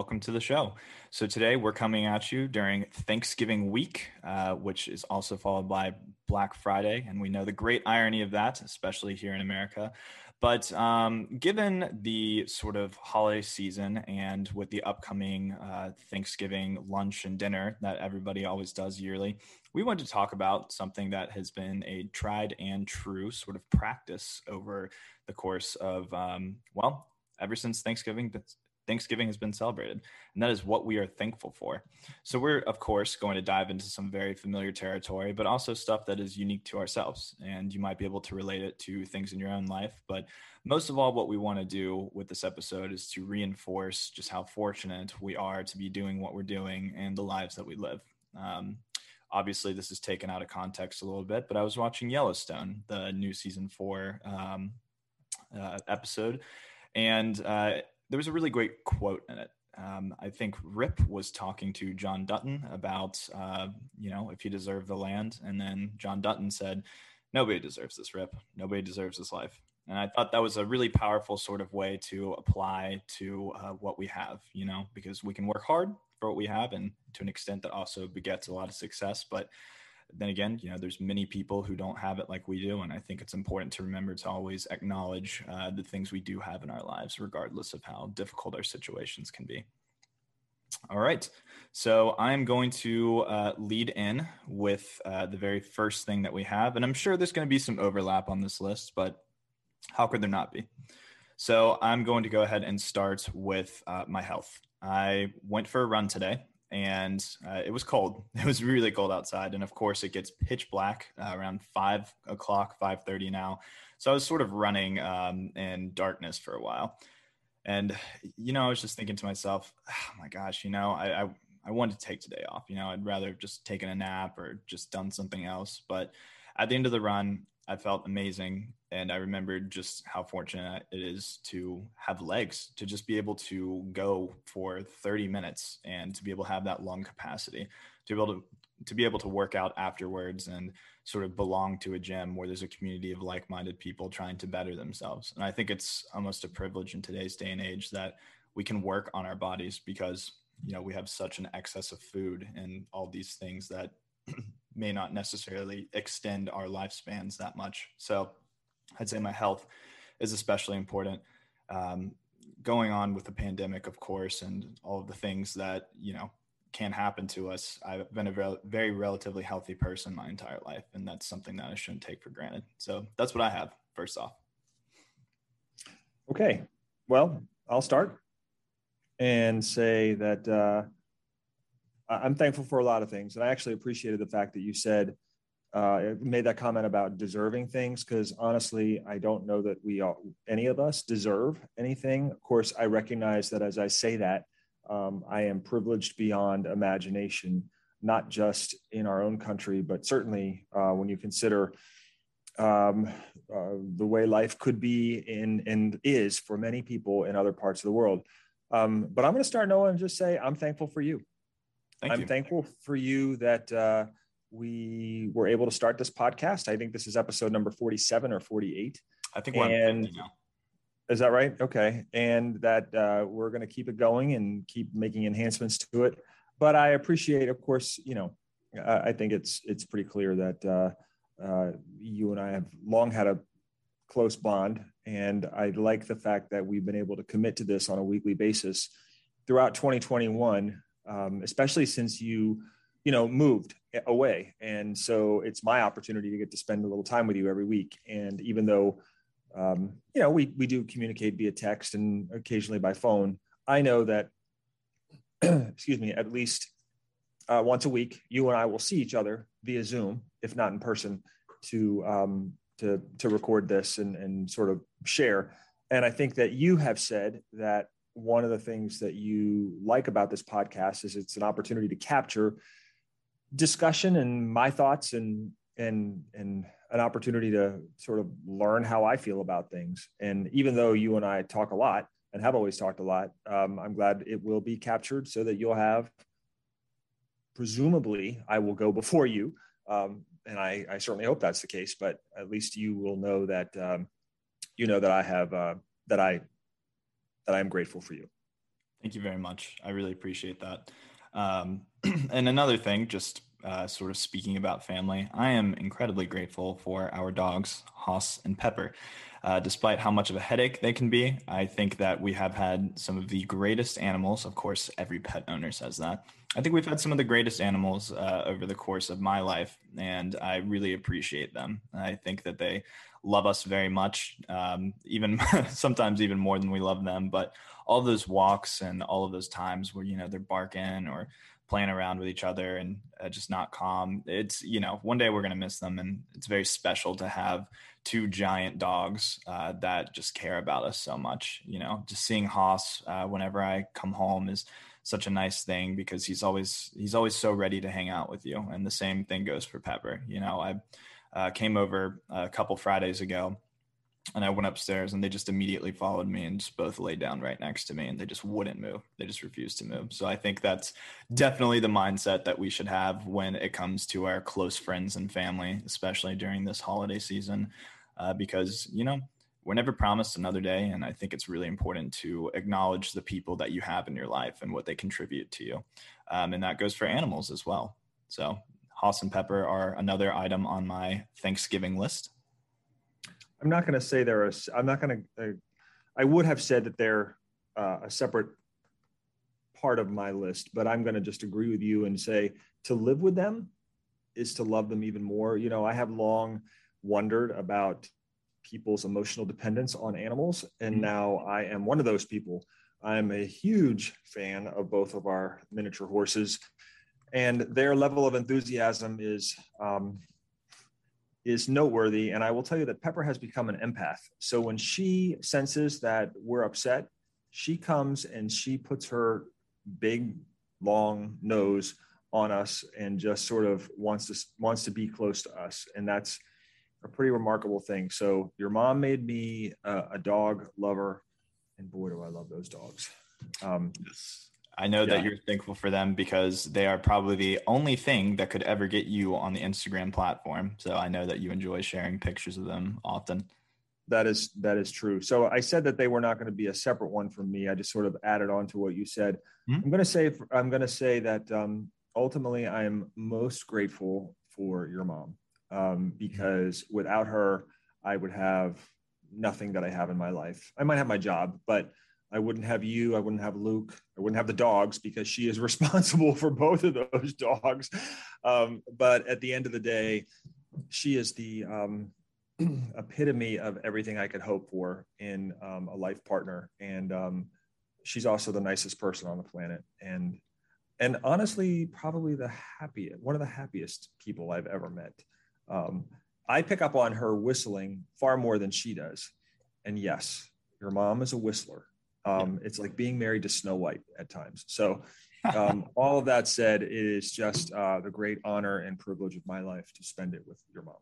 Welcome to the show. So, today we're coming at you during Thanksgiving week, uh, which is also followed by Black Friday. And we know the great irony of that, especially here in America. But um, given the sort of holiday season and with the upcoming uh, Thanksgiving lunch and dinner that everybody always does yearly, we want to talk about something that has been a tried and true sort of practice over the course of, um, well, ever since Thanksgiving Thanksgiving has been celebrated, and that is what we are thankful for. So, we're, of course, going to dive into some very familiar territory, but also stuff that is unique to ourselves. And you might be able to relate it to things in your own life. But most of all, what we want to do with this episode is to reinforce just how fortunate we are to be doing what we're doing and the lives that we live. Um, obviously, this is taken out of context a little bit, but I was watching Yellowstone, the new season four um, uh, episode. And uh, there was a really great quote in it. Um, I think Rip was talking to John Dutton about, uh, you know, if he deserved the land. And then John Dutton said, Nobody deserves this, Rip. Nobody deserves this life. And I thought that was a really powerful sort of way to apply to uh, what we have, you know, because we can work hard for what we have and to an extent that also begets a lot of success. But then again, you know, there's many people who don't have it like we do, and I think it's important to remember to always acknowledge uh, the things we do have in our lives, regardless of how difficult our situations can be. All right, so I'm going to uh, lead in with uh, the very first thing that we have, and I'm sure there's going to be some overlap on this list, but how could there not be? So I'm going to go ahead and start with uh, my health. I went for a run today and uh, it was cold. It was really cold outside, and of course, it gets pitch black uh, around five o'clock, five thirty now. So I was sort of running um, in darkness for a while, and you know, I was just thinking to myself, "Oh my gosh, you know, I, I I wanted to take today off. You know, I'd rather have just taken a nap or just done something else." But at the end of the run, I felt amazing. And I remembered just how fortunate it is to have legs, to just be able to go for 30 minutes and to be able to have that lung capacity, to be able to to be able to work out afterwards and sort of belong to a gym where there's a community of like-minded people trying to better themselves. And I think it's almost a privilege in today's day and age that we can work on our bodies because you know we have such an excess of food and all these things that may not necessarily extend our lifespans that much. So I'd say my health is especially important. Um, going on with the pandemic, of course, and all of the things that, you know, can happen to us. I've been a very, very relatively healthy person my entire life, and that's something that I shouldn't take for granted. So that's what I have first off. Okay. Well, I'll start and say that uh, I'm thankful for a lot of things, and I actually appreciated the fact that you said uh, made that comment about deserving things because honestly, I don't know that we all, any of us deserve anything. Of course, I recognize that as I say that, um, I am privileged beyond imagination, not just in our own country, but certainly uh, when you consider um, uh, the way life could be in and is for many people in other parts of the world. Um, but I'm going to start Noah and just say I'm thankful for you. Thank I'm you. thankful for you that uh, we were able to start this podcast. I think this is episode number 47 or 48. I think we're and- now. Is that right? Okay. And that uh, we're going to keep it going and keep making enhancements to it. But I appreciate, of course, you know, I, I think it's it's pretty clear that uh, uh, you and I have long had a close bond, and I like the fact that we've been able to commit to this on a weekly basis throughout 2021, um, especially since you, you know, moved away, and so it's my opportunity to get to spend a little time with you every week. And even though um, you know, we we do communicate via text and occasionally by phone. I know that, excuse me, at least uh, once a week, you and I will see each other via Zoom, if not in person, to um, to to record this and and sort of share. And I think that you have said that one of the things that you like about this podcast is it's an opportunity to capture discussion and my thoughts and and and an opportunity to sort of learn how I feel about things. And even though you and I talk a lot and have always talked a lot, um, I'm glad it will be captured so that you'll have. Presumably, I will go before you, um, and I, I, certainly hope that's the case. But at least you will know that um, you know that I have uh, that I that I am grateful for you. Thank you very much. I really appreciate that. Um, and another thing, just uh, sort of speaking about family, I am incredibly grateful for our dogs, Haas and Pepper. Uh, despite how much of a headache they can be, I think that we have had some of the greatest animals. Of course, every pet owner says that. I think we've had some of the greatest animals uh, over the course of my life, and I really appreciate them. I think that they love us very much, um, even sometimes even more than we love them. But all those walks and all of those times where you know they're barking or playing around with each other and uh, just not calm. It's, you know, one day we're to miss them. And it's very special to have two giant dogs uh, that just care about us so much. You know, just seeing Haas uh, whenever I come home is such a nice thing because he's always, he's always so ready to hang out with you. And the same thing goes for Pepper. You know, I uh, came over a couple Fridays ago and I went upstairs and they just immediately followed me and just both laid down right next to me and they just wouldn't move. They just refused to move. So I think that's definitely the mindset that we should have when it comes to our close friends and family, especially during this holiday season, uh, because, you know, we're never promised another day. And I think it's really important to acknowledge the people that you have in your life and what they contribute to you. Um, and that goes for animals as well. So Haas and Pepper are another item on my Thanksgiving list. I'm not going to say they're a, I'm not going to, uh, I would have said that they're uh, a separate part of my list, but I'm going to just agree with you and say to live with them is to love them even more. You know, I have long wondered about people's emotional dependence on animals, and mm-hmm. now I am one of those people. I'm a huge fan of both of our miniature horses, and their level of enthusiasm is um, is noteworthy. And I will tell you that Pepper has become an empath. So when she senses that we're upset, she comes and she puts her big, long nose on us and just sort of wants to wants to be close to us. And that's a pretty remarkable thing. So your mom made me a, a dog lover, and boy, do I love those dogs. Um, yes. I know yeah. that you're thankful for them because they are probably the only thing that could ever get you on the Instagram platform. So I know that you enjoy sharing pictures of them often. That is that is true. So I said that they were not going to be a separate one from me. I just sort of added on to what you said. Mm-hmm. I'm going to say I'm going to say that um, ultimately I am most grateful for your mom um, because without her I would have nothing that I have in my life. I might have my job, but I wouldn't have you. I wouldn't have Luke. I wouldn't have the dogs because she is responsible for both of those dogs. Um, but at the end of the day, she is the um, epitome of everything I could hope for in um, a life partner. And um, she's also the nicest person on the planet. And and honestly, probably the happiest, one of the happiest people I've ever met. Um, I pick up on her whistling far more than she does. And yes, your mom is a whistler um, yeah. It's like being married to Snow White at times. So, um, all of that said, it is just uh, the great honor and privilege of my life to spend it with your mom.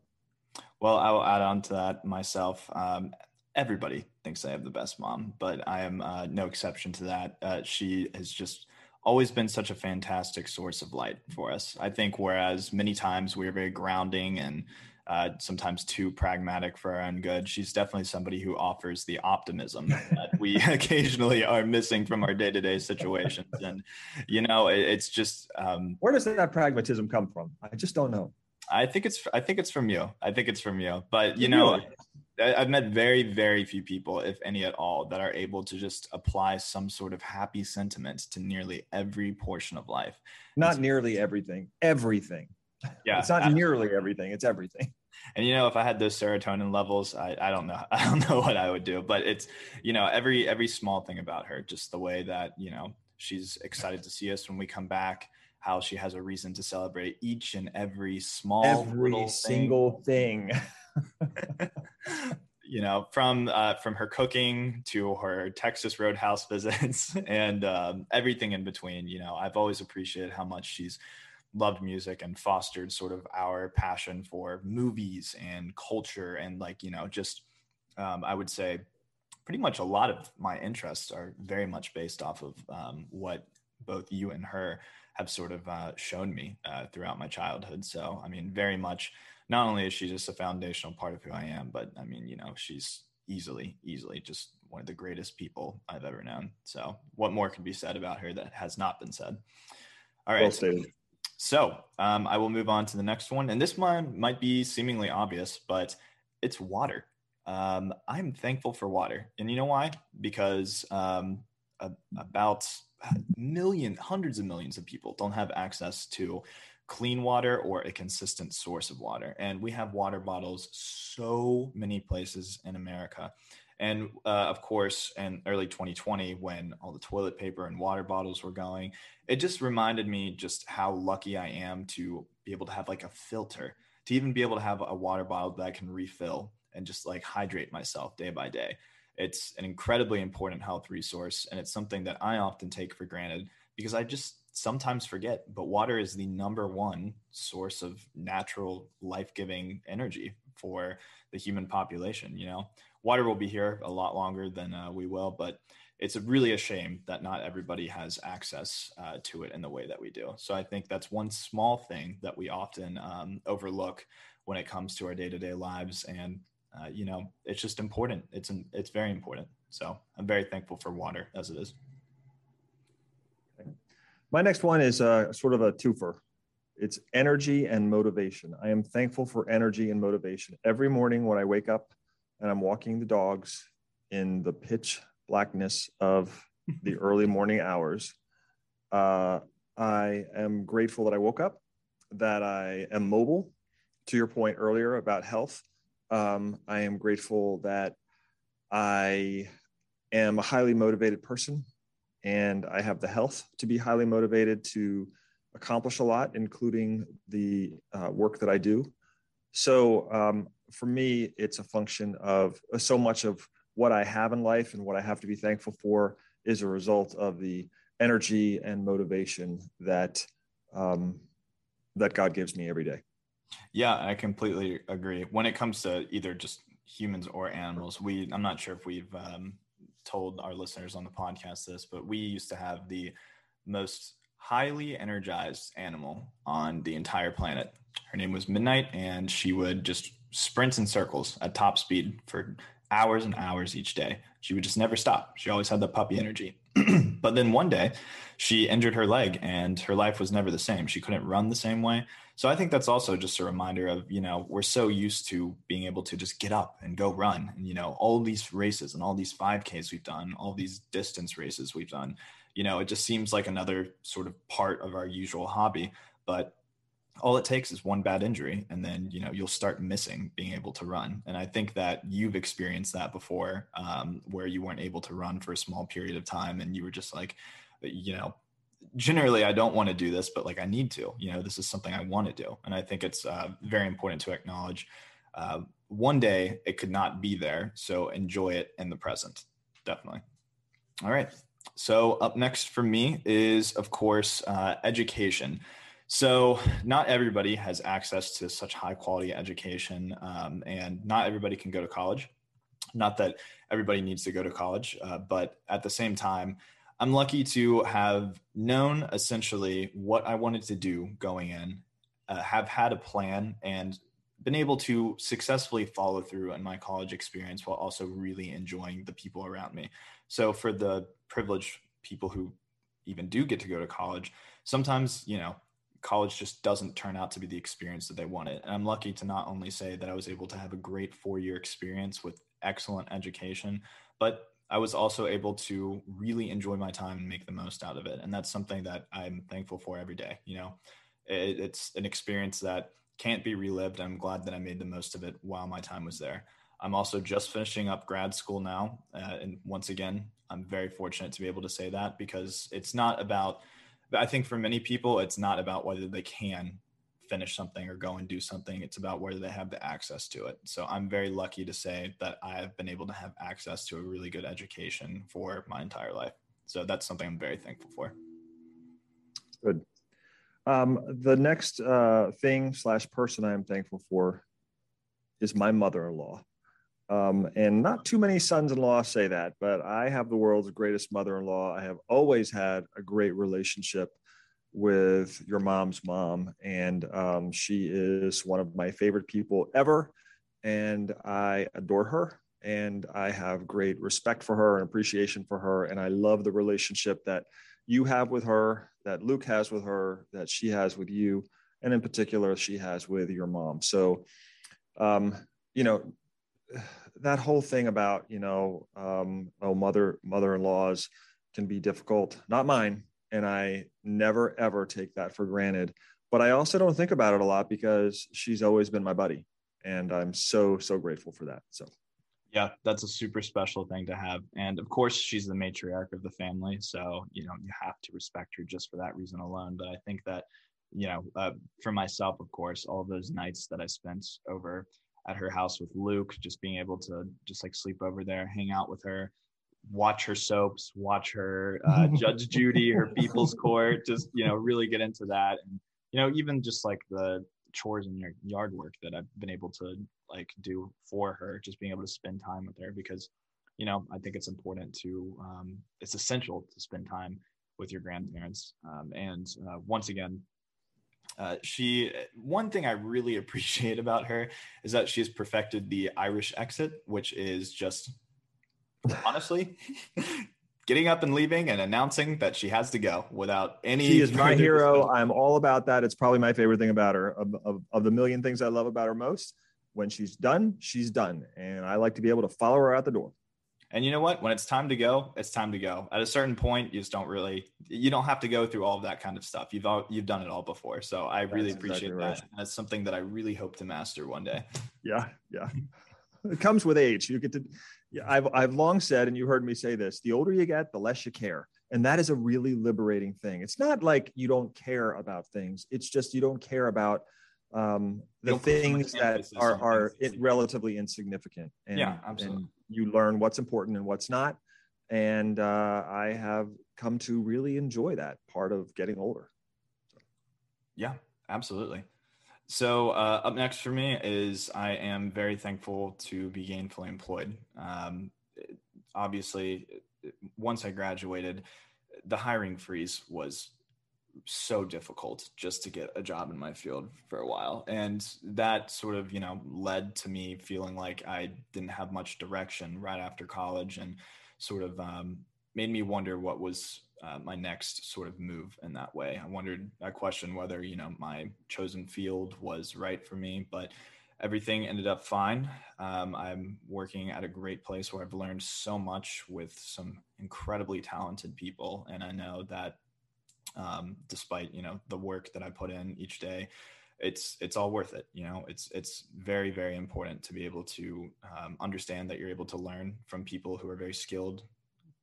Well, I will add on to that myself. Um, everybody thinks I have the best mom, but I am uh, no exception to that. Uh, she has just always been such a fantastic source of light for us. I think, whereas many times we are very grounding and uh, sometimes too pragmatic for our own good. She's definitely somebody who offers the optimism that we occasionally are missing from our day to day situations. And, you know, it, it's just. Um, Where does that pragmatism come from? I just don't know. I think it's I think it's from you. I think it's from you. But you know, I've met very very few people, if any at all, that are able to just apply some sort of happy sentiment to nearly every portion of life. Not nearly everything. Everything. Yeah, it's not absolutely. nearly everything. It's everything. And you know, if I had those serotonin levels, I, I don't know. I don't know what I would do. But it's you know, every every small thing about her, just the way that, you know, she's excited to see us when we come back, how she has a reason to celebrate each and every small every single thing. thing. you know, from uh, from her cooking to her Texas Roadhouse visits and um, everything in between. You know, I've always appreciated how much she's loved music and fostered sort of our passion for movies and culture and like you know just um, I would say pretty much a lot of my interests are very much based off of um, what both you and her have sort of uh, shown me uh, throughout my childhood. So, I mean, very much, not only is she just a foundational part of who I am, but I mean, you know, she's easily, easily just one of the greatest people I've ever known. So, what more can be said about her that has not been said? All right. Well so, um, I will move on to the next one. And this one might be seemingly obvious, but it's water. Um, I'm thankful for water. And you know why? Because um, a, about million, hundreds of millions of people don't have access to clean water or a consistent source of water. And we have water bottles so many places in America. And uh, of course, in early 2020, when all the toilet paper and water bottles were going, it just reminded me just how lucky I am to be able to have like a filter, to even be able to have a water bottle that I can refill and just like hydrate myself day by day. It's an incredibly important health resource, and it's something that I often take for granted because I just sometimes forget. But water is the number one source of natural life giving energy for the human population. You know, water will be here a lot longer than uh, we will, but it's really a shame that not everybody has access uh, to it in the way that we do. So I think that's one small thing that we often um, overlook when it comes to our day to day lives. And uh, you know, it's just important. It's an, it's very important. So I'm very thankful for water as it is. My next one is uh, sort of a twofer. It's energy and motivation. I am thankful for energy and motivation. Every morning when I wake up and I'm walking the dogs in the pitch blackness of the early morning hours, uh, I am grateful that I woke up, that I am mobile. To your point earlier about health, um, I am grateful that I am a highly motivated person and I have the health to be highly motivated to accomplish a lot, including the uh, work that I do. So um, for me, it's a function of uh, so much of what I have in life and what I have to be thankful for is a result of the energy and motivation that um, that God gives me every day. Yeah, I completely agree. When it comes to either just humans or animals, we I'm not sure if we've um, told our listeners on the podcast this, but we used to have the most highly energized animal on the entire planet. Her name was Midnight, and she would just sprint in circles at top speed for hours and hours each day. She would just never stop. She always had the puppy energy. but then one day, she injured her leg, and her life was never the same. She couldn't run the same way. So I think that's also just a reminder of, you know, we're so used to being able to just get up and go run. And, you know, all these races and all these 5Ks we've done, all these distance races we've done, you know, it just seems like another sort of part of our usual hobby. But all it takes is one bad injury and then you know you'll start missing being able to run. And i think that you've experienced that before um, where you weren't able to run for a small period of time and you were just like you know generally i don't want to do this but like i need to you know this is something i want to do. And i think it's uh, very important to acknowledge uh, one day it could not be there so enjoy it in the present. Definitely. All right. So up next for me is of course uh, education so not everybody has access to such high quality education um, and not everybody can go to college not that everybody needs to go to college uh, but at the same time I'm lucky to have known essentially what I wanted to do going in, uh, have had a plan, and been able to successfully follow through in my college experience while also really enjoying the people around me. So, for the privileged people who even do get to go to college, sometimes, you know, college just doesn't turn out to be the experience that they wanted. And I'm lucky to not only say that I was able to have a great four year experience with excellent education, but I was also able to really enjoy my time and make the most out of it. And that's something that I'm thankful for every day. You know, it, it's an experience that can't be relived. I'm glad that I made the most of it while my time was there. I'm also just finishing up grad school now. Uh, and once again, I'm very fortunate to be able to say that because it's not about, I think for many people, it's not about whether they can finish something or go and do something. It's about whether they have the access to it. So I'm very lucky to say that I have been able to have access to a really good education for my entire life. So that's something I'm very thankful for. Good. Um, the next uh, thing slash person I am thankful for is my mother-in-law. Um, and not too many sons-in-law say that, but I have the world's greatest mother-in-law. I have always had a great relationship with your mom's mom, and um, she is one of my favorite people ever. And I adore her, and I have great respect for her and appreciation for her, and I love the relationship that you have with her, that Luke has with her, that she has with you, and in particular, she has with your mom. So, um, you know, that whole thing about you know, um, oh, mother mother-in-laws can be difficult. Not mine, and I never ever take that for granted. But I also don't think about it a lot because she's always been my buddy, and I'm so so grateful for that. So. Yeah, that's a super special thing to have. And of course, she's the matriarch of the family. So, you know, you have to respect her just for that reason alone. But I think that, you know, uh, for myself, of course, all those nights that I spent over at her house with Luke, just being able to just like sleep over there, hang out with her, watch her soaps, watch her uh, Judge Judy, her People's Court, just, you know, really get into that. And, you know, even just like the chores and your yard work that I've been able to like do for her, just being able to spend time with her because, you know, I think it's important to, um, it's essential to spend time with your grandparents. Um, and uh, once again, uh, she one thing I really appreciate about her is that she has perfected the Irish exit, which is just honestly getting up and leaving and announcing that she has to go without any. She is my hero. Discussion. I'm all about that. It's probably my favorite thing about her. Of, of, of the million things I love about her most, when she's done, she's done. And I like to be able to follow her out the door. And you know what? When it's time to go, it's time to go. At a certain point, you just don't really, you don't have to go through all of that kind of stuff. You've all, you've done it all before. So I That's really appreciate exactly that. Right. That's something that I really hope to master one day. Yeah, yeah. it comes with age. You get to. Yeah, I've I've long said, and you heard me say this: the older you get, the less you care, and that is a really liberating thing. It's not like you don't care about things; it's just you don't care about um, the things that are are relatively insignificant. And, yeah, absolutely. And you learn what's important and what's not. And uh, I have come to really enjoy that part of getting older. Yeah, absolutely. So uh, up next for me is I am very thankful to be gainfully employed. Um, obviously, once I graduated, the hiring freeze was so difficult just to get a job in my field for a while. And that sort of you know led to me feeling like i didn't have much direction right after college and sort of um, made me wonder what was uh, my next sort of move in that way. I wondered i questioned whether you know my chosen field was right for me but everything ended up fine. Um, i'm working at a great place where i've learned so much with some incredibly talented people and i know that um, despite you know the work that I put in each day. It's it's all worth it. You know, it's it's very very important to be able to um, understand that you're able to learn from people who are very skilled,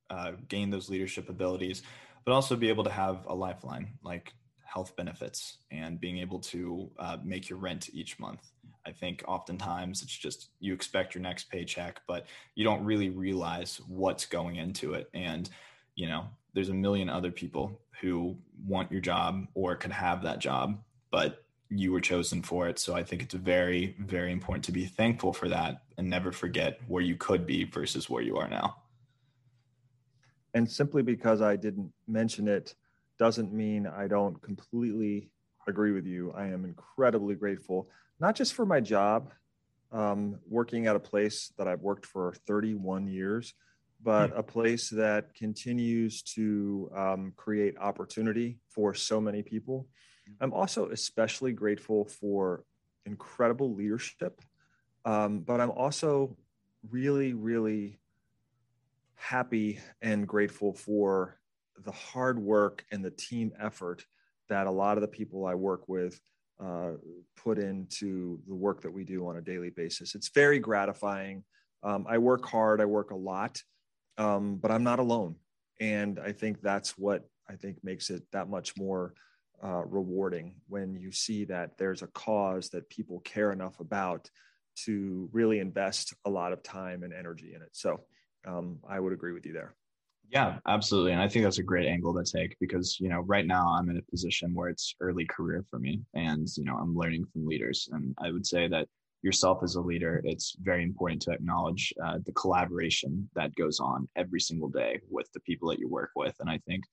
uh, gain those leadership abilities, but also be able to have a lifeline like health benefits and being able to uh, make your rent each month. I think oftentimes it's just you expect your next paycheck, but you don't really realize what's going into it. And, you know, there's a million other people who want your job or could have that job, but you were chosen for it. So I think it's very, very important to be thankful for that and never forget where you could be versus where you are now. And simply because I didn't mention it doesn't mean I don't completely agree with you. I am incredibly grateful, not just for my job, um, working at a place that I've worked for 31 years, but hmm. a place that continues to um, create opportunity for so many people. I'm also especially grateful for incredible leadership, um, but I'm also really, really happy and grateful for the hard work and the team effort that a lot of the people I work with uh, put into the work that we do on a daily basis. It's very gratifying. Um, I work hard, I work a lot um, but I'm not alone. And I think that's what I think makes it that much more uh, rewarding when you see that there's a cause that people care enough about to really invest a lot of time and energy in it. So um, I would agree with you there. Yeah, absolutely. And I think that's a great angle to take because, you know, right now I'm in a position where it's early career for me and, you know, I'm learning from leaders. And I would say that yourself as a leader, it's very important to acknowledge uh, the collaboration that goes on every single day with the people that you work with. And I think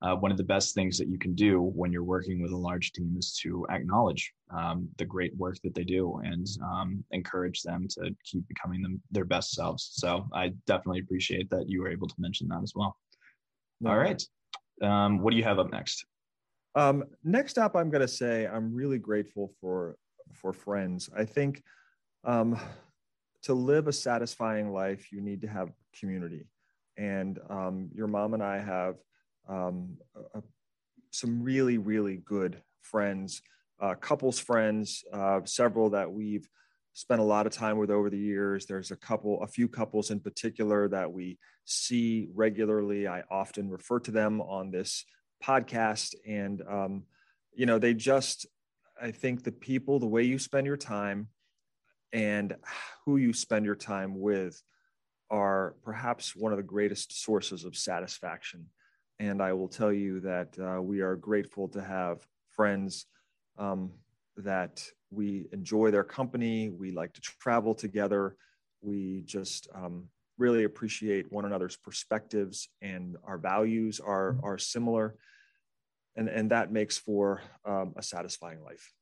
uh, one of the best things that you can do when you're working with a large team is to acknowledge um, the great work that they do and um, encourage them to keep becoming them their best selves. So I definitely appreciate that you were able to mention that as well. All right. Um, what do you have up next? Um, next up, I'm going to say I'm really grateful for for friends. I think um, to live a satisfying life, you need to have community, and um, your mom and I have um, uh, some really, really good friends, uh, couples friends, uh, several that we've spent a lot of time with over the years. There's a couple, a few couples in particular that we see regularly. I often refer to them on this podcast, and um, you know, they just, I think the people, the way you spend your time, and who you spend your time with are perhaps one of the greatest sources of satisfaction and I will tell you that uh, we are grateful to have friends um, that we enjoy their company. We like to travel together. We just um, really appreciate one another's perspectives, and our values are are similar, and and that makes for um, a satisfying life.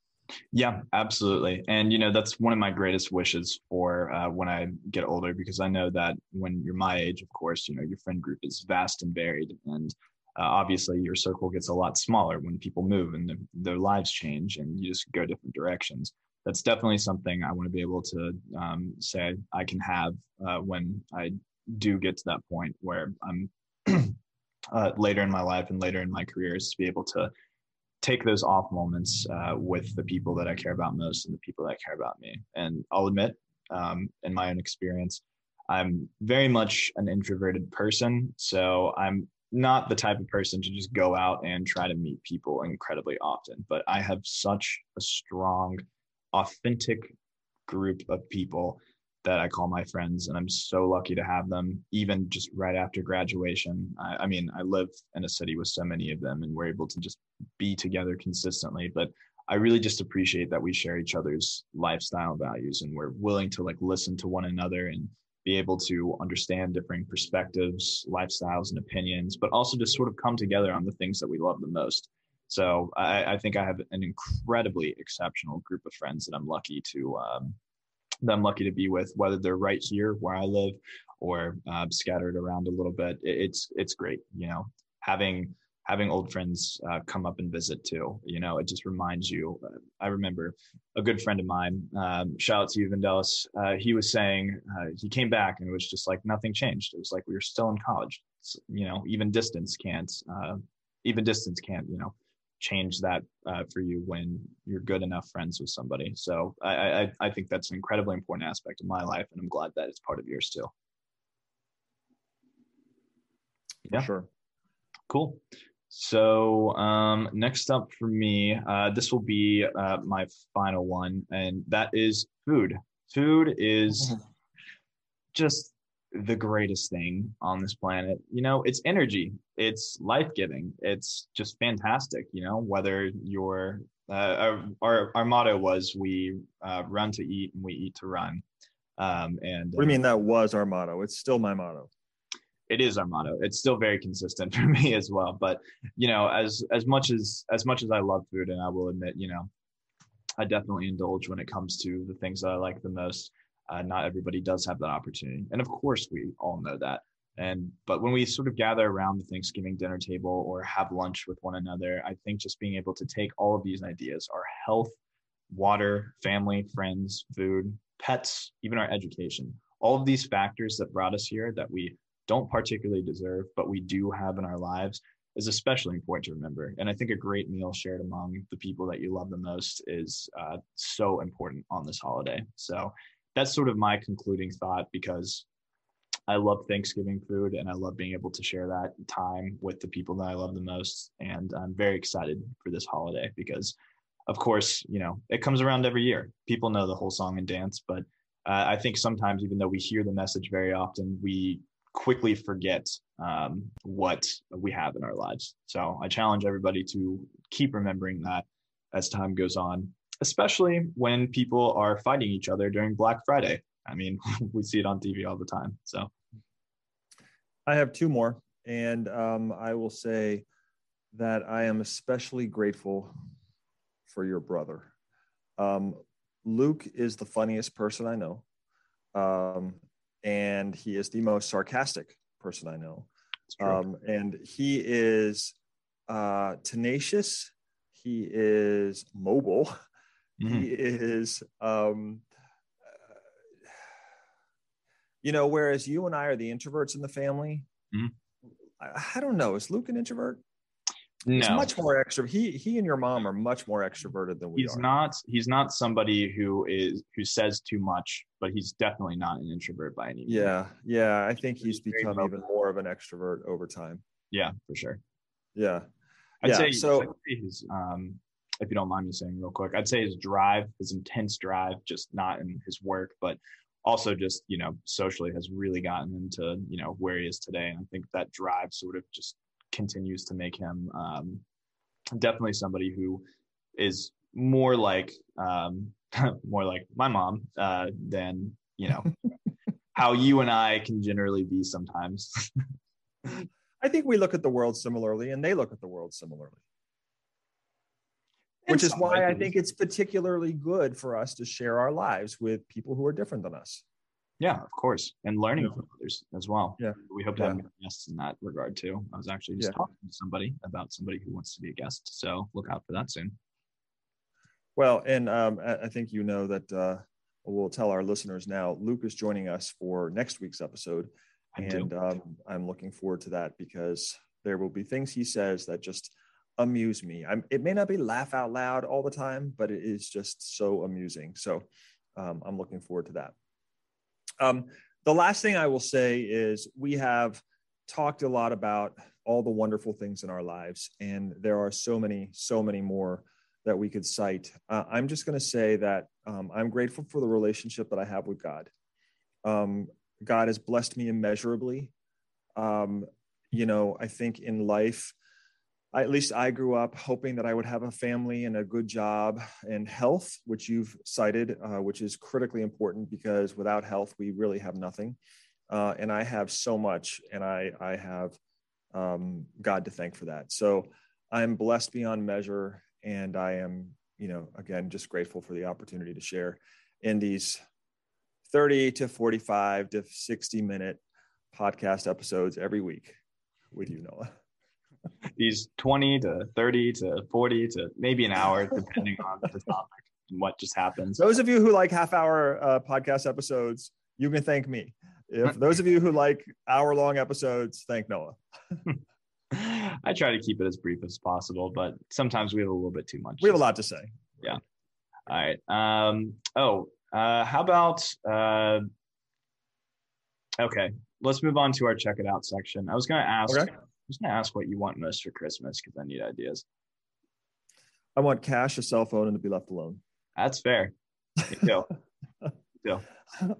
Yeah, absolutely. And, you know, that's one of my greatest wishes for uh, when I get older, because I know that when you're my age, of course, you know, your friend group is vast and varied. And uh, obviously, your circle gets a lot smaller when people move and the, their lives change and you just go different directions. That's definitely something I want to be able to um, say I can have uh, when I do get to that point where I'm uh, later in my life and later in my career is to be able to take those off moments uh, with the people that I care about most and the people that care about me. And I'll admit, um, in my own experience, I'm very much an introverted person. So I'm not the type of person to just go out and try to meet people incredibly often. But I have such a strong, authentic group of people that I call my friends, and I'm so lucky to have them. Even just right after graduation, I, I, mean, I live in a city with so many of them, and we're able to just be together consistently. But I really just appreciate that we share each other's lifestyle values, and we're willing to like listen to one another and be able to understand different perspectives, lifestyles, and opinions, but also just sort of come together on the things that we love the most. So I, I think I have an incredibly exceptional group of friends that I'm lucky to um, that I'm lucky to be with, whether they're right here where I live or uh, scattered around a little bit. It's it's great, you know, having having old friends uh, come up and visit too. You know, it just reminds you. Uh, I remember a good friend of mine. Um, shout out to you, Vandelis. Uh, he was saying uh, he came back and it was just like nothing changed. It was like we were still in college. It's, you know, even distance can't. Uh, even distance can't. You know change that uh, for you when you're good enough friends with somebody. So I, I, I think that's an incredibly important aspect of my life, and I'm glad that it's part of yours too. Yeah, sure. Cool. So um, next up for me, uh, this will be uh, my final one, and that is food. Food is just the greatest thing on this planet. You know, it's energy, it's life giving, it's just fantastic. You know, whether you're uh, our, our motto was we uh, run to eat and we eat to run. Um, and what do you mean that was our motto? It's still my motto. It is our motto. It's still very consistent for me as well. But you know, as as much as as much as I love food, and I will admit, you know, I definitely indulge when it comes to the things that I like the most. Uh, not everybody does have that opportunity, and of course, we all know that. And but when we sort of gather around the Thanksgiving dinner table or have lunch with one another, I think just being able to take all of these ideas, our health, water, family, friends, food, pets, even our education, all of these factors that brought us here that we don't particularly deserve, but we do have in our lives is especially important to remember. And I think a great meal shared among the people that you love the most is uh, so important on this holiday. So that's sort of my concluding thought because I love Thanksgiving food and I love being able to share that time with the people that I love the most. And I'm very excited for this holiday because, of course, you know, it comes around every year. People know the whole song and dance, but uh, I think sometimes, even though we hear the message very often, we quickly forget um, what we have in our lives. So I challenge everybody to keep remembering that as time goes on, especially when people are fighting each other during Black Friday. I mean, we see it on TV all the time. So I have two more, and um, I will say that I am especially grateful for your brother. Um, Luke is the funniest person I know, um, and he is the most sarcastic person I know. Um, and he is uh, tenacious. He is mobile. Mm-hmm. He is um, you know, whereas you and I are the introverts in the family. Mm-hmm. I, I, don't know. Is Luke an introvert? No. He's much more extrovert. He he and your mom are much more extroverted than we he's are. not he's not somebody who is who says too much, but he's definitely not an introvert by any means. Yeah, yeah. I think he's, he's become even more of an extrovert over time. Yeah, for sure. Yeah. I'd yeah, say so his um if you don't mind me saying real quick, I'd say his drive, his intense drive, just not in his work, but also just you know socially has really gotten into you know where he is today. And i think that drive sort of just continues to make him um, definitely somebody who is more like um, more like my mom uh, than you know how you and i can generally be sometimes. I think we look at the world similarly and they look at the world similarly which is why I think it's particularly good for us to share our lives with people who are different than us. Yeah, of course, and learning yeah. from others as well. Yeah, we hope to yeah. have guests in that regard too. I was actually just yeah. talking to somebody about somebody who wants to be a guest, so look out for that soon. Well, and um, I think you know that uh, we'll tell our listeners now. Luke is joining us for next week's episode, I and um, I'm looking forward to that because there will be things he says that just amuse me. I'm, it may not be laugh out loud all the time, but it is just so amusing. So um, I'm looking forward to that. Um, the last thing I will say is we have talked a lot about all the wonderful things in our lives, and there are so many, so many more that we could cite. Uh, I'm just going to say that um, I'm grateful for the relationship that I have with God. Um, God has blessed me immeasurably. Um, you know, I think in life, I, at least I grew up hoping that I would have a family and a good job and health, which you've cited, uh, which is critically important because without health, we really have nothing. Uh, and I have so much, and I, I have um, God to thank for that. So I'm blessed beyond measure, and I am, you know, again, just grateful for the opportunity to share in these 30 to 45 to 60 minute podcast episodes every week with you, Noah these 20 to 30 to 40 to maybe an hour, depending on the topic and what just happens. Those of you who like half hour uh, podcast episodes, you can thank me. If those of you who like hour long episodes, thank Noah. I try to keep it as brief as possible, but sometimes we have a little bit too much. We have a lot to say. Yeah. All right. Um, oh, uh, how about uh, okay? Let's move on to our check it out section. I was going to ask. Okay just gonna ask what you want most for Christmas because I need ideas. I want cash, a cell phone, and to be left alone. That's fair. Too. too.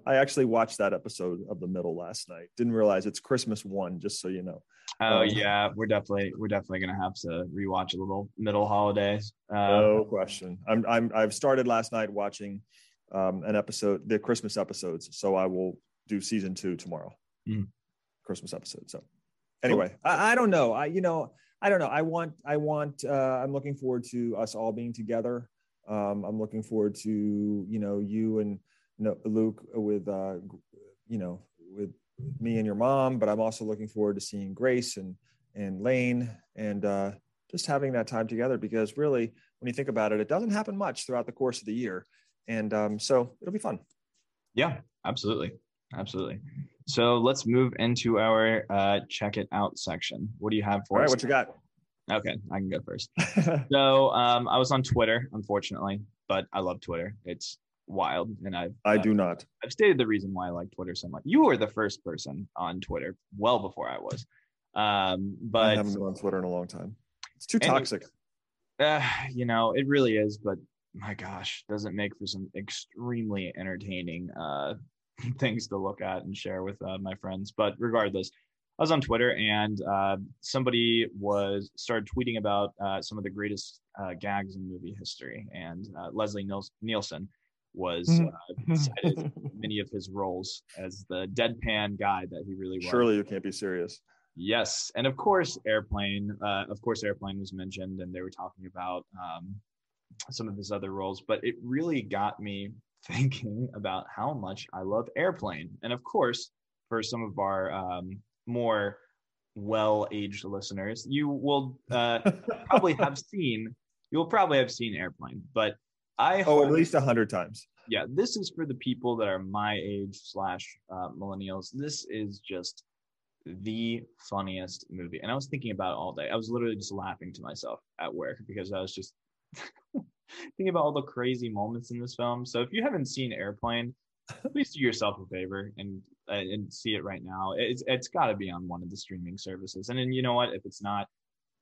I actually watched that episode of The Middle last night. Didn't realize it's Christmas one, just so you know. Oh um, yeah, we're definitely we're definitely gonna have to rewatch a little Middle holidays. Uh, no question. I'm I'm I've started last night watching um, an episode, the Christmas episodes. So I will do season two tomorrow. Mm. Christmas episode. So anyway, I, I, don't know. I you know I don't know. I want I want uh, I'm looking forward to us all being together. Um, I'm looking forward to you know you and you know, Luke with uh, you know with me and your mom, but I'm also looking forward to seeing Grace and and Lane and uh, just having that time together because really when you think about it, it doesn't happen much throughout the course of the year, and um, so it'll be fun. Yeah, absolutely, absolutely. So let's move into our uh, check it out section. What do you have for All us? Right, what you got? Okay, I can go first. so um, I was on Twitter, unfortunately, but I love Twitter. It's wild. And I've I uh, do not. I've stated the reason why I like Twitter so much. You were the first person on Twitter, well before I was. Um, but I haven't been on Twitter in a long time. It's too toxic. uh, you know, it really is. But my gosh, does it make for some extremely entertaining uh, things to look at and share with uh, my friends? But regardless, I was on Twitter and uh, somebody was started tweeting about uh, some of the greatest uh, gags in movie history, and uh, Leslie Niels- Nielsen was Mhm. uh, cited many of his roles as the deadpan guy that he really was. Surely you can't be serious. Yes, and of course, airplane. Uh, of course, airplane was mentioned, and they were talking about um, some of his other roles. But it really got me thinking about how much I love airplane, and of course, for some of our um, more well-aged listeners, you will uh, probably have seen. You will probably have seen airplane, but I oh, at least a hundred times. yeah, this is for the people that are my age slash uh, millennials. This is just the funniest movie, and I was thinking about it all day. I was literally just laughing to myself at work because I was just thinking about all the crazy moments in this film. So if you haven't seen Airplane, please do yourself a favor and uh, and see it right now. It's it's got to be on one of the streaming services, and then you know what? If it's not,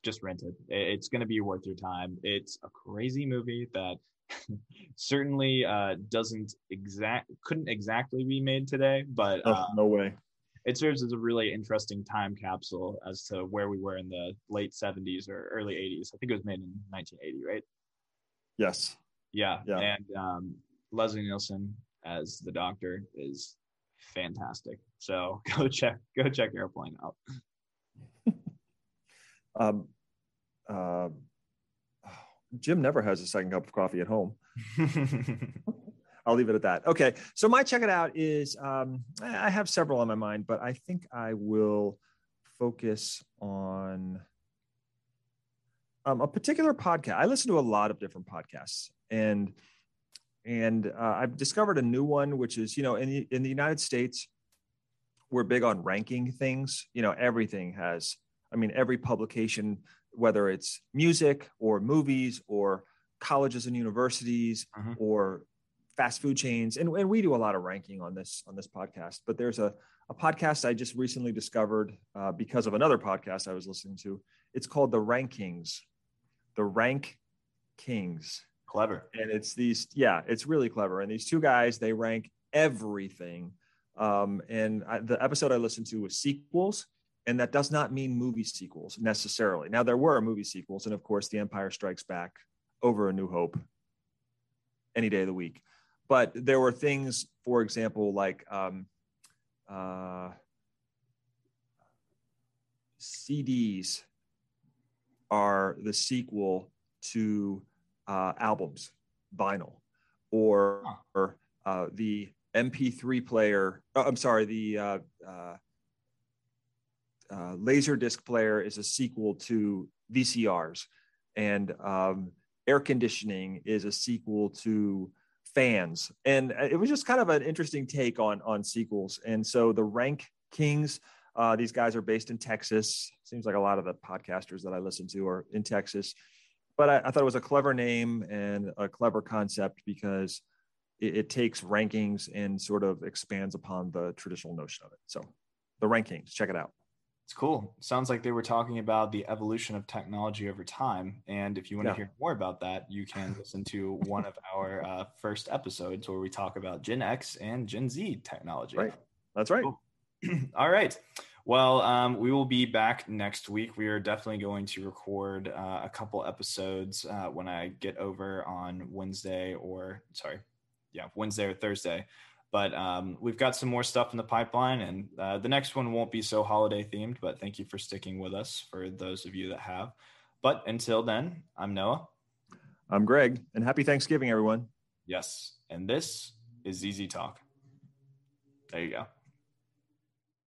just rent it. It- It's going to be worth your time. It's a crazy movie that certainly uh, doesn't exact couldn't exactly be made today, but Oh, uh, no way. it serves as a really interesting time capsule as to where we were in the late 70s or early 80s. I think it was made in 1980, right? Yes. Yeah. Yeah. And um, Leslie Nielsen as the doctor is fantastic. So go check go check Airplane out. Um, uh, Jim never has a second cup of coffee at home. I'll leave it at that. Okay. So my check it out is um, I I have several on my mind, but I think I will focus on um, a particular podcast. I listen to a lot of different podcasts, and and uh, I've discovered a new one, which is you know in the in the United States, we're big on ranking things. You know, everything has. I mean, every publication, whether it's music or movies or colleges and universities Mhm. or fast food chains and, and we do a lot of ranking on this on this podcast but there's a, a podcast i just recently discovered uh, because of another podcast i was listening to it's called the Rank Kings the rank kings. Clever. and it's these yeah it's really clever. And these two guys they rank everything. Um, and I, the episode i listened to was sequels and that does not mean movie sequels necessarily. Now there were movie sequels and of course the empire strikes back over a new hope any day of the week. But there were things for example like um, uh, cds are the sequel to uh, albums, vinyl, or, or uh, the MP3 player. uh, I'm sorry, the uh, uh, uh, Laserdisc player is a sequel to VCRs, and um, air conditioning is a sequel to fans. And uh, it was just kind of an interesting take on on sequels. And so the Rank Kings. Uh, these guys are based in Texas. Seems like a lot of the podcasters that I listen to are in Texas but I, I thought it was a clever name and a clever concept because it, it takes rankings and sort of expands upon the traditional notion of it. So the Rank Kings, check it out. It's cool. Sounds like they were talking about the evolution of technology over time. And if you want Yeah. to hear more about that, you can listen to one of our uh, first episodes where we talk about Gen X and Gen Z technology. Right. That's right. Cool. All right. Well, um, we will be back next week. We are definitely going to record uh, a couple episodes uh, when I get over on Wednesday or, sorry, yeah, Wednesday or Thursday. But um, we've got some more stuff in the pipeline, and uh, the next one won't be so holiday themed. But thank you for sticking with us for those of you that have. But until then, I'm Noah. I'm Greg, and happy Thanksgiving, everyone. Yes. And this is Easy Talk. There you go.